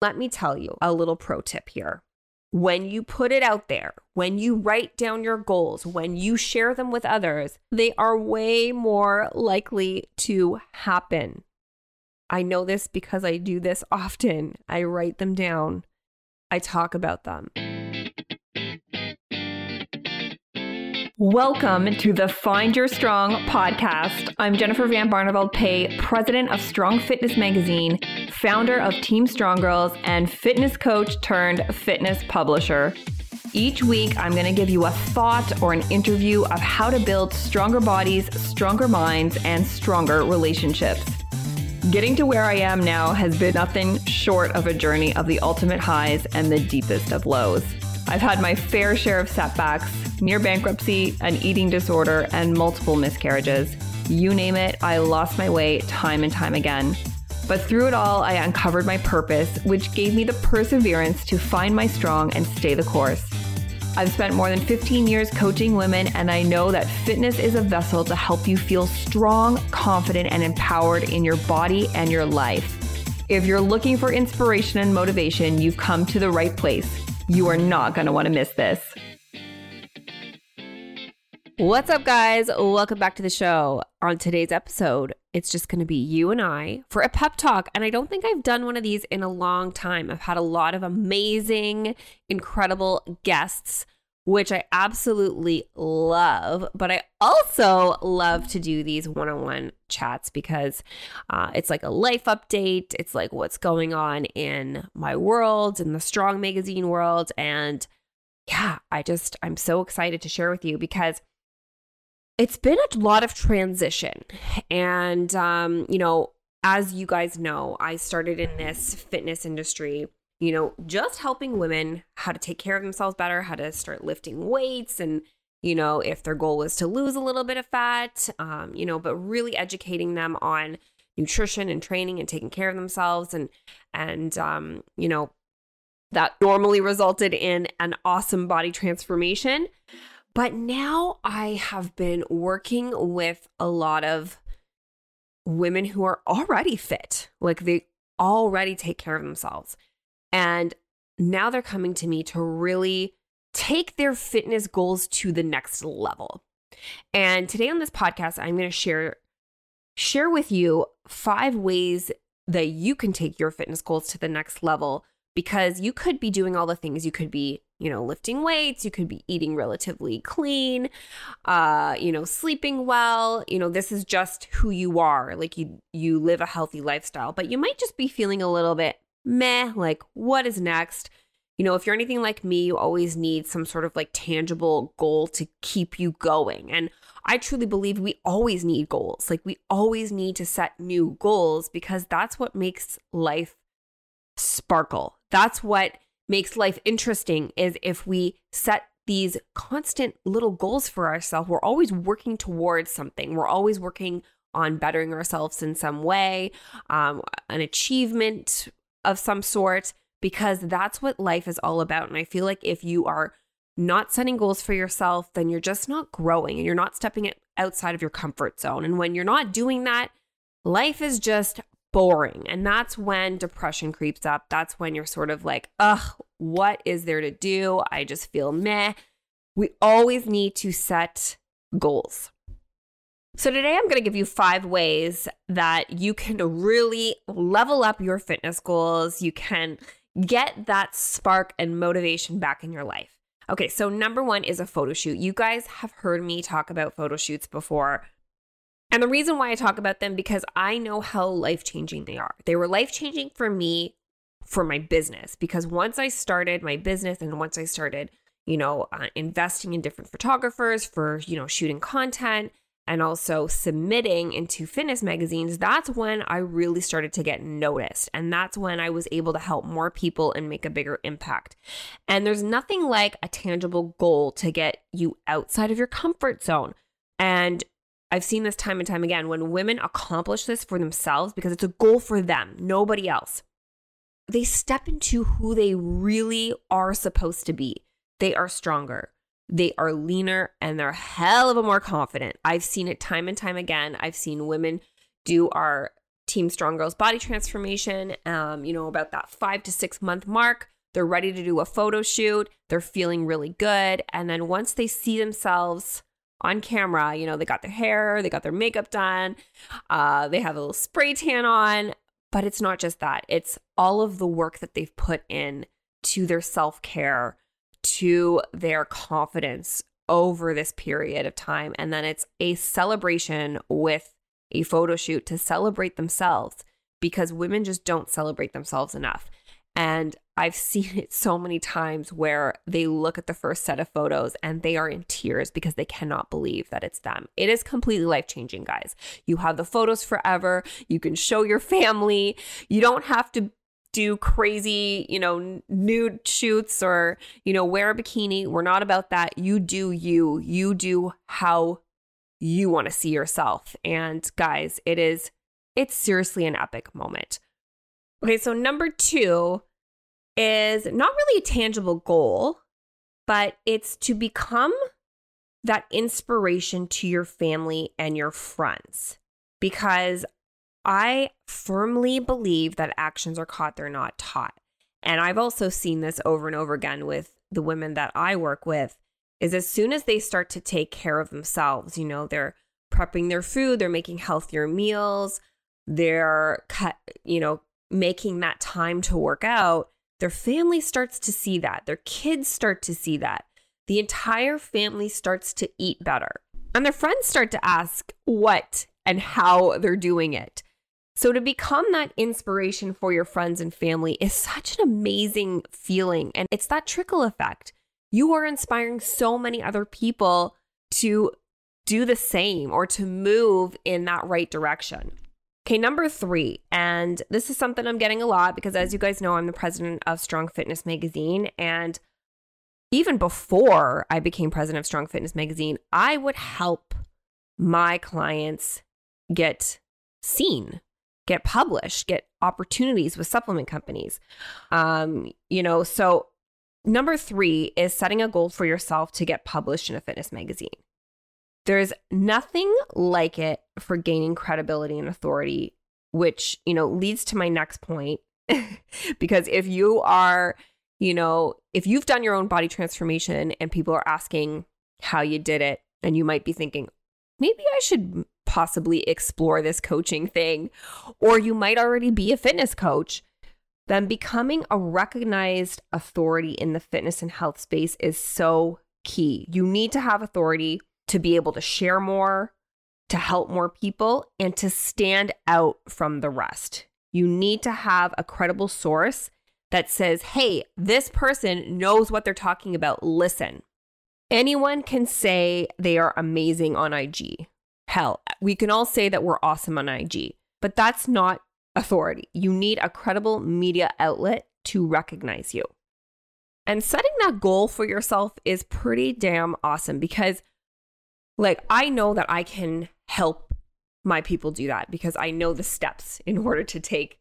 let me tell you a little pro tip here. When you put it out there, when you write down your goals, when you share them with others, they are way more likely to happen. I know this because I do this often. I write them down, I talk about them. Welcome to the Find Your Strong podcast. I'm Jennifer Van Barneveld Pay, president of Strong Fitness Magazine, founder of Team Strong Girls, and fitness coach turned fitness publisher. Each week, I'm going to give you a thought or an interview of how to build stronger bodies, stronger minds, and stronger relationships. Getting to where I am now has been nothing short of a journey of the ultimate highs and the deepest of lows. I've had my fair share of setbacks, near bankruptcy, an eating disorder, and multiple miscarriages. You name it, I lost my way time and time again. But through it all, I uncovered my purpose, which gave me the perseverance to find my strong and stay the course. I've spent more than 15 years coaching women, and I know that fitness is a vessel to help you feel strong, confident, and empowered in your body and your life. If you're looking for inspiration and motivation, you've come to the right place. You are not going to want to miss this. What's up, guys? Welcome back to the show. On today's episode, it's just going to be you and I for a pep talk. And I don't think I've done one of these in a long time. I've had a lot of amazing, incredible guests, which I absolutely love. But I also love to do these one on one chats because uh, it's like a life update. It's like what's going on in my world, in the Strong Magazine world. And yeah, I just, I'm so excited to share with you because it's been a lot of transition. And, um, you know, as you guys know, I started in this fitness industry, you know, just helping women how to take care of themselves better, how to start lifting weights and, you know, if their goal was to lose a little bit of fat, um, you know, but really educating them on nutrition and training and taking care of themselves and, and, um, you know, that normally resulted in an awesome body transformation. But now I have been working with a lot of women who are already fit, like they already take care of themselves. And now they're coming to me to really take their fitness goals to the next level. And today on this podcast, I'm going to share share with you five ways that you can take your fitness goals to the next level because you could be doing all the things you could be you know, lifting weights, you could be eating relatively clean, uh, you know, sleeping well. You know, this is just who you are. Like you you live a healthy lifestyle, but you might just be feeling a little bit meh, like what is next? You know, if you're anything like me, you always need some sort of like tangible goal to keep you going. And I truly believe we always need goals. Like we always need to set new goals because that's what makes life sparkle. That's what makes life interesting is if we set these constant little goals for ourselves. We're always working towards something. We're always working on bettering ourselves in some way, um, an achievement of some sort, because that's what life is all about. And I feel like if you are not setting goals for yourself, then you're just not growing and you're not stepping outside of your comfort zone. And when you're not doing that, life is just boring. And that's when depression creeps up. That's when you're sort of like, ugh, what is there to do? I just feel meh. We always need to set goals. So, today I'm going to give you five ways that you can really level up your fitness goals. You can get that spark and motivation back in your life. Okay, so number one is a photo shoot. You guys have heard me talk about photo shoots before. And the reason why I talk about them because I know how life-changing they are. They were life-changing for me for my business because once I started my business and once I started, you know, uh, investing in different photographers for, you know, shooting content and also submitting into fitness magazines, that's when I really started to get noticed. And that's when I was able to help more people and make a bigger impact. And there's nothing like a tangible goal to get you outside of your comfort zone. And I've seen this time and time again when women accomplish this for themselves because it's a goal for them, nobody else. They step into who they really are supposed to be. They are stronger, they are leaner, and they're hell of a more confident. I've seen it time and time again. I've seen women do our Team Strong Girls Body Transformation, um, you know, about that five to six month mark. They're ready to do a photo shoot. They're feeling really good. And then once they see themselves on camera, you know, they got their hair, they got their makeup done, uh, they have a little spray tan on. But it's not just that, it's all of the work that they've put in to their self care, to their confidence over this period of time. And then it's a celebration with a photo shoot to celebrate themselves because women just don't celebrate themselves enough. And I've seen it so many times where they look at the first set of photos and they are in tears because they cannot believe that it's them. It is completely life changing, guys. You have the photos forever. You can show your family. You don't have to do crazy, you know, nude shoots or, you know, wear a bikini. We're not about that. You do you. You do how you want to see yourself. And guys, it is, it's seriously an epic moment. Okay, so number two is not really a tangible goal, but it's to become that inspiration to your family and your friends. Because I firmly believe that actions are caught, they're not taught. And I've also seen this over and over again with the women that I work with is as soon as they start to take care of themselves, you know, they're prepping their food, they're making healthier meals, they're cut, you know, making that time to work out, their family starts to see that. Their kids start to see that. The entire family starts to eat better. And their friends start to ask what and how they're doing it. So, to become that inspiration for your friends and family is such an amazing feeling. And it's that trickle effect. You are inspiring so many other people to do the same or to move in that right direction. Okay, number three, and this is something I'm getting a lot because, as you guys know, I'm the president of Strong Fitness Magazine. And even before I became president of Strong Fitness Magazine, I would help my clients get seen, get published, get opportunities with supplement companies. Um, you know, so number three is setting a goal for yourself to get published in a fitness magazine. There's nothing like it for gaining credibility and authority, which, you know, leads to my next point. because if you are, you know, if you've done your own body transformation and people are asking how you did it, and you might be thinking, maybe I should possibly explore this coaching thing, or you might already be a fitness coach, then becoming a recognized authority in the fitness and health space is so key. You need to have authority to be able to share more, to help more people, and to stand out from the rest. You need to have a credible source that says, hey, this person knows what they're talking about. Listen. Anyone can say they are amazing on IG. Hell, we can all say that we're awesome on IG, but that's not authority. You need a credible media outlet to recognize you. And setting that goal for yourself is pretty damn awesome because like, I know that I can help my people do that because I know the steps in order to take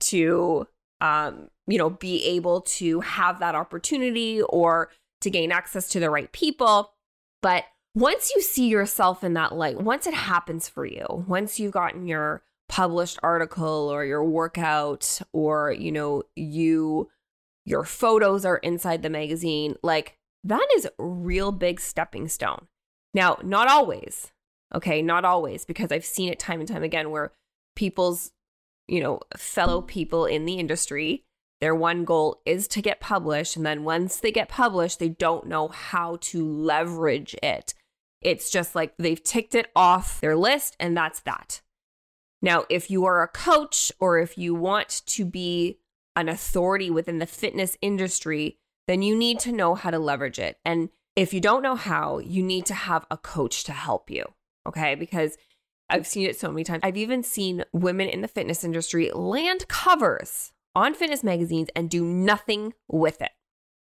to, um, you know, be able to have that opportunity or to gain access to the right people. But once you see yourself in that light, once it happens for you, once you've gotten your published article or your workout or, you know, you, your photos are inside the magazine, like that is a real big stepping stone. Now, not always, okay, not always, because I've seen it time and time again where people's, you know, fellow people in the industry, their one goal is to get published. And then once they get published, they don't know how to leverage it. It's just like they've ticked it off their list, and that's that. Now, if you are a coach or if you want to be an authority within the fitness industry, then you need to know how to leverage it. And if you don't know how, you need to have a coach to help you. Okay. Because I've seen it so many times. I've even seen women in the fitness industry land covers on fitness magazines and do nothing with it.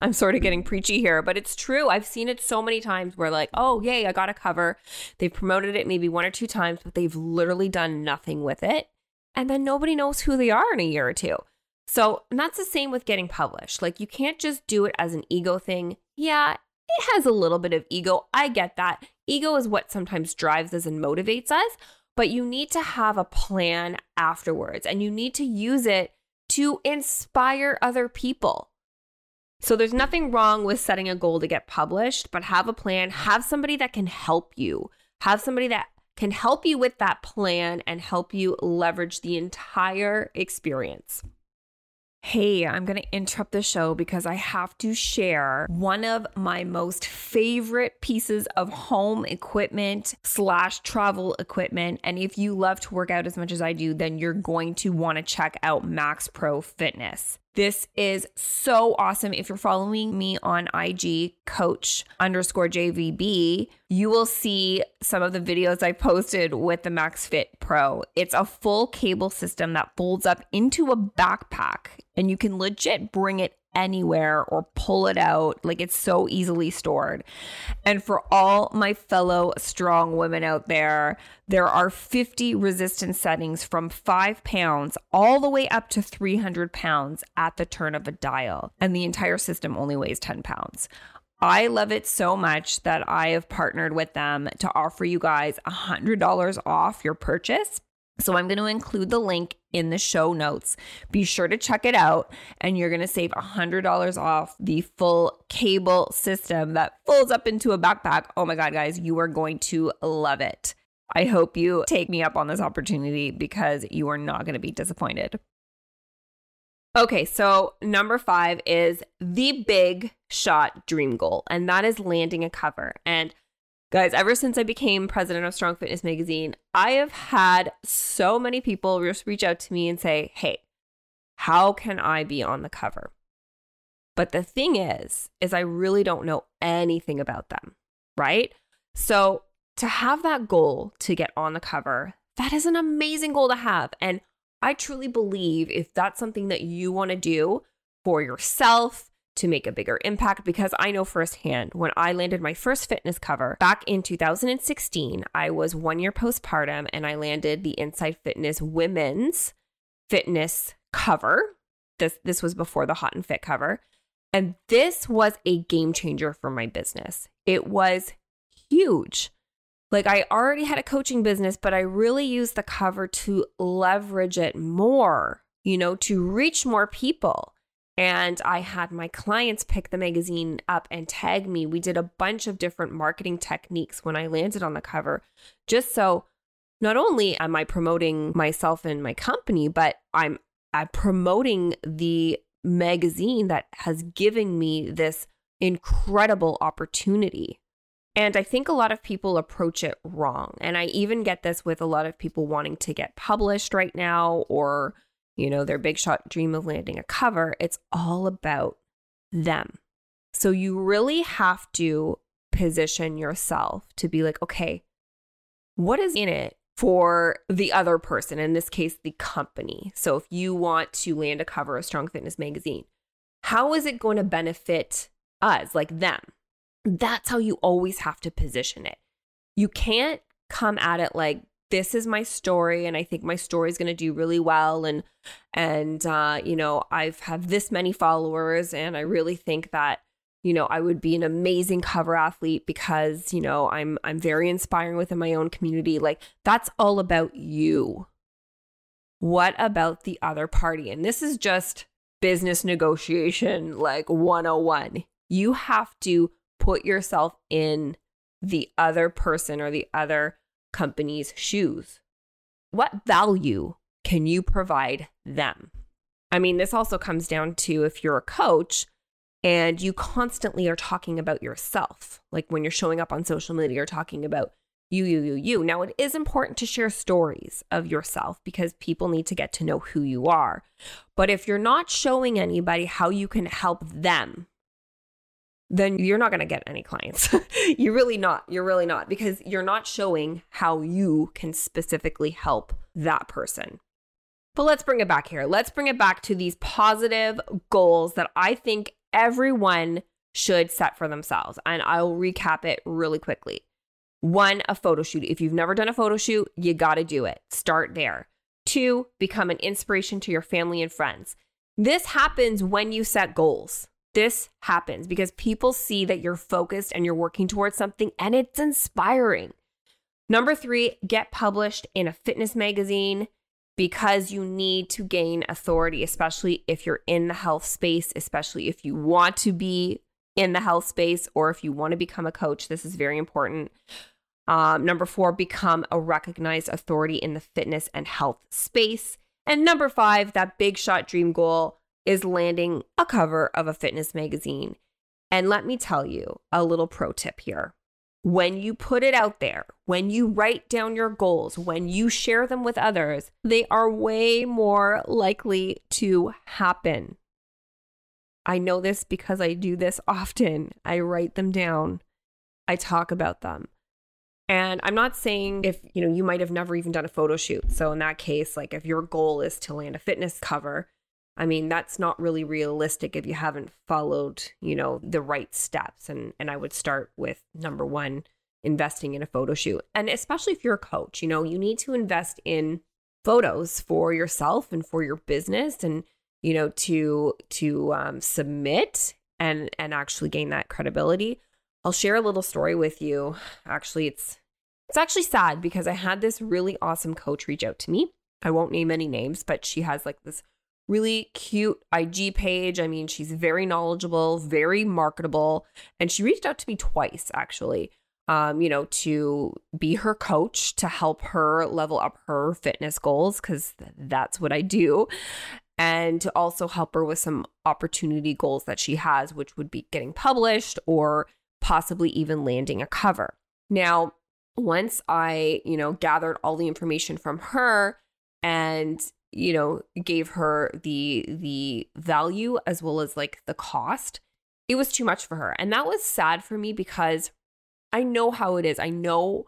I'm sort of getting preachy here, but it's true. I've seen it so many times where, like, oh, yay, I got a cover. They've promoted it maybe one or two times, but they've literally done nothing with it. And then nobody knows who they are in a year or two. So, and that's the same with getting published. Like, you can't just do it as an ego thing. Yeah, it has a little bit of ego. I get that. Ego is what sometimes drives us and motivates us. but you need to have a plan afterwards and you need to use it to inspire other people. So there's nothing wrong with setting a goal to get published, but have a plan, have somebody that can help you, have somebody that can help you with that plan and help you leverage the entire experience. Hey, I'm going to interrupt the show because I have to share one of my most favorite pieces of home equipment slash travel equipment. And if you love to work out as much as I do, then you're going to want to check out Max Pro Fitness. This is so awesome. If you're following me on IG, coach underscore JVB, you will see some of the videos I posted with the Max Fit Pro. It's a full cable system that folds up into a backpack and you can legit bring it anywhere or pull it out. Like it's so easily stored. And for all my fellow strong women out there, there are 50 resistance settings from five pounds all the way up to 300 pounds at the turn of a dial. And the entire system only weighs 10 pounds. I love it so much that I have partnered with them to offer you guys $100 off your purchase. So I'm going to include the link in the show notes. Be sure to check it out and you're going to save $100 off the full cable system that folds up into a backpack. Oh my God, guys, you are going to love it. I hope you take me up on this opportunity because you are not going to be disappointed. Okay, so number five is the big shot dream goal, and that is landing a cover. And Guys, ever since I became president of Strong Fitness Magazine, I have had so many people just reach out to me and say, hey, how can I be on the cover? But the thing is, is I really don't know anything about them, right? So to have that goal to get on the cover, that is an amazing goal to have. And I truly believe if that's something that you want to do for yourself, to make a bigger impact because I know firsthand when I landed my first fitness cover back in 2016, I was one year postpartum and I landed the Inside Fitness women's fitness cover. This this was before the Hot and Fit cover. And this was a game changer for my business. It was huge. Like I already had a coaching business, but I really used the cover to leverage it more, you know, to reach more people. And I had my clients pick the magazine up and tag me. We did a bunch of different marketing techniques when I landed on the cover, just so not only am I promoting myself and my company, but I'm, I'm promoting the magazine that has given me this incredible opportunity. And I think a lot of people approach it wrong. And I even get this with a lot of people wanting to get published right now or you know, their big shot dream of landing a cover. It's all about them. So you really have to position yourself to be like, okay, what is in it for the other person? In this case, the company. So if you want to land a cover of Strong Fitness magazine, how is it going to benefit us, like them? That's how you always have to position it. You can't come at it like, this is my story and i think my story is going to do really well and and uh, you know i've have this many followers and i really think that you know i would be an amazing cover athlete because you know i'm i'm very inspiring within my own community. Like that's all about you. What about the other party? And this is just business negotiation like 101 you have to put yourself in the other person or the other company's shoes. What value can you provide them? I mean, this also comes down to if you're a coach and you constantly are talking about yourself, like when you're showing up on social media, you're talking about you, you, you, you. Now, it is important to share stories of yourself because people need to get to know who you are. But if you're not showing anybody how you can help them, then you're not going to get any clients. you're really not. You're really not because you're not showing how you can specifically help that person. But let's bring it back here. Let's bring it back to these positive goals that I think everyone should set for themselves. And I'll recap it really quickly. One, a photo shoot. If you've never done a photo shoot, you got to do it. Start there. Two, become an inspiration to your family and friends. This happens when you set goals. This happens because people see that you're focused and you're working towards something and it's inspiring. Number three, get published in a fitness magazine because you need to gain authority, especially if you're in the health space, especially if you want to be in the health space or if you want to become a coach. This is very important. Um, number four, become a recognized authority in the fitness and health space. And number five, that big shot dream goal is landing a cover of a fitness magazine. And let me tell you a little pro tip here. When you put it out there, when you write down your goals, when you share them with others, they are way more likely to happen. I know this because I do this often. I write them down, I talk about them. And I'm not saying if, you know, you might have never even done a photo shoot. So in that case, like if your goal is to land a fitness cover, I mean, that's not really realistic if you haven't followed, you know, the right steps. And and I would start with number 1, investing in a photo shoot. And especially if you're a coach, you know, you need to invest in photos for yourself and for your business and you know to to um, submit and and actually gain that credibility i'll share a little story with you actually it's it's actually sad because i had this really awesome coach reach out to me i won't name any names but she has like this really cute IG page. I mean, she's very knowledgeable, very marketable, and she reached out to me twice actually. Um, you know, to be her coach to help her level up her fitness goals cuz that's what I do. And to also help her with some opportunity goals that she has, which would be getting published or possibly even landing a cover. Now, once I, you know, gathered all the information from her and you know gave her the the value as well as like the cost it was too much for her. And that was sad for me because i know how it is. I know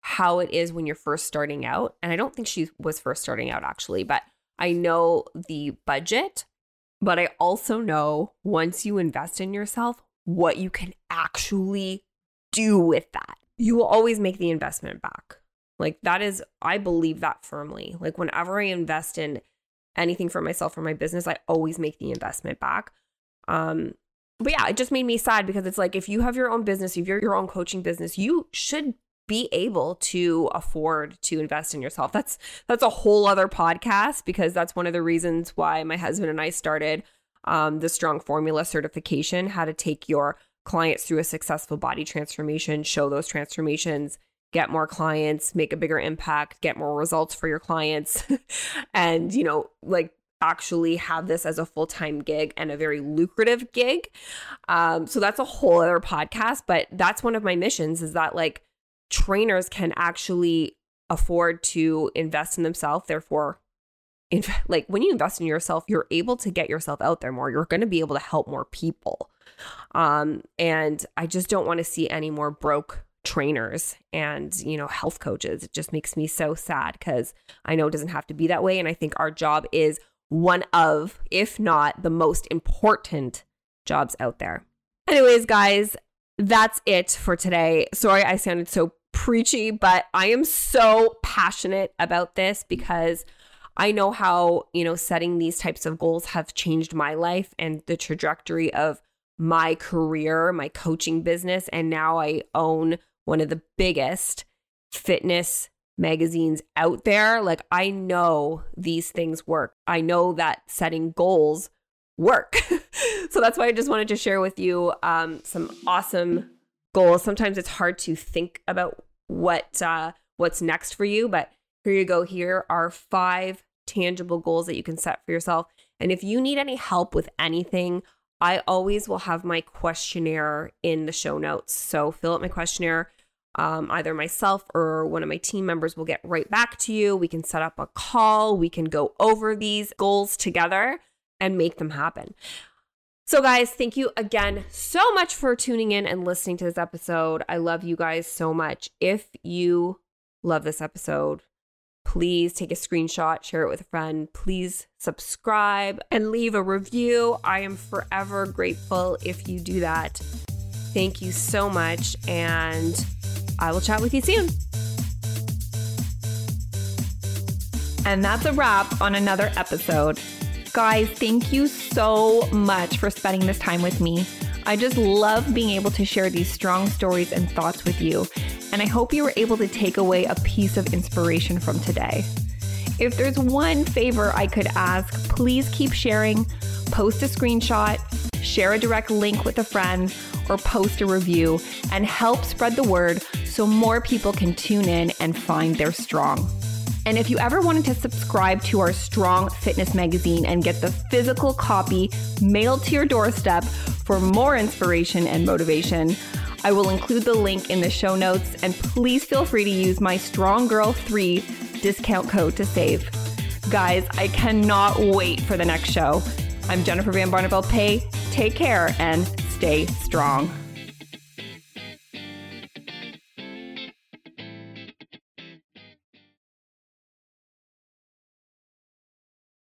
how it is when you're first starting out. And i don't think she was first starting out actually but i know the budget. But i also know once you invest in yourself what you can actually do with that. You will always make the investment back like that is, I believe that firmly. Like whenever I invest in anything for myself or my business, I always make the investment back. Um, but yeah, it just made me sad because it's like if you have your own business, if you're your own coaching business, you should be able to afford to invest in yourself. That's that's a whole other podcast because that's one of the reasons why my husband and I started um, the Strong Formula certification, how to take your clients through a successful body transformation, show those transformations get more clients, make a bigger impact, get more results for your clients, and, you know, like actually have this as a full time gig and a very lucrative gig. Um, so that's a whole other podcast, but that's one of my missions is that like trainers can actually afford to invest in themselves. Therefore, like when you invest in yourself, you're able to get yourself out there more. You're going to be able to help more people. Um, and I just don't want to see any more broke trainers and you know health coaches it just makes me so sad because i know it doesn't have to be that way and i think our job is one of if not the most important jobs out there anyways guys that's it for today sorry i sounded so preachy but i am so passionate about this because I know how, you know, setting these types of goals have changed my life and the trajectory of my career, my coaching business. And now I own one of the biggest fitness magazines out there. Like, I know these things work. I know that setting goals work. so that's why I just wanted to share with you um, some awesome goals. Sometimes it's hard to think about what uh, what's next for you, but here you go. Here are five tangible goals that you can set for yourself. And if you need any help with anything, I always will have my questionnaire in the show notes. So fill out my questionnaire. Um, either myself or one of my team members will get right back to you. We can set up a call. We can go over these goals together and make them happen. So, guys, thank you again so much for tuning in and listening to this episode. I love you guys so much. If you love this episode, please take a screenshot, share it with a friend. Please subscribe and leave a review. I am forever grateful if you do that. Thank you so much, and I will chat with you soon. And that's a wrap on another episode. Guys, thank you so much for spending this time with me. I just love being able to share these strong stories and thoughts with you. and I hope you were able to take away a piece of inspiration from today. If there's one favor I could ask, please keep sharing, post a screenshot, share a direct link with a friend, or post a review and help spread the word so more people can tune in and find their strong. And if you ever wanted to subscribe to our Strong Fitness magazine and get the physical copy mailed to your doorstep for more inspiration and motivation, I will include the link in the show notes and please feel free to use my Strong Girl 3 discount code to save. Guys, I cannot wait for the next show. I'm Jennifer Van Barneveld Pay. Take care and stay strong.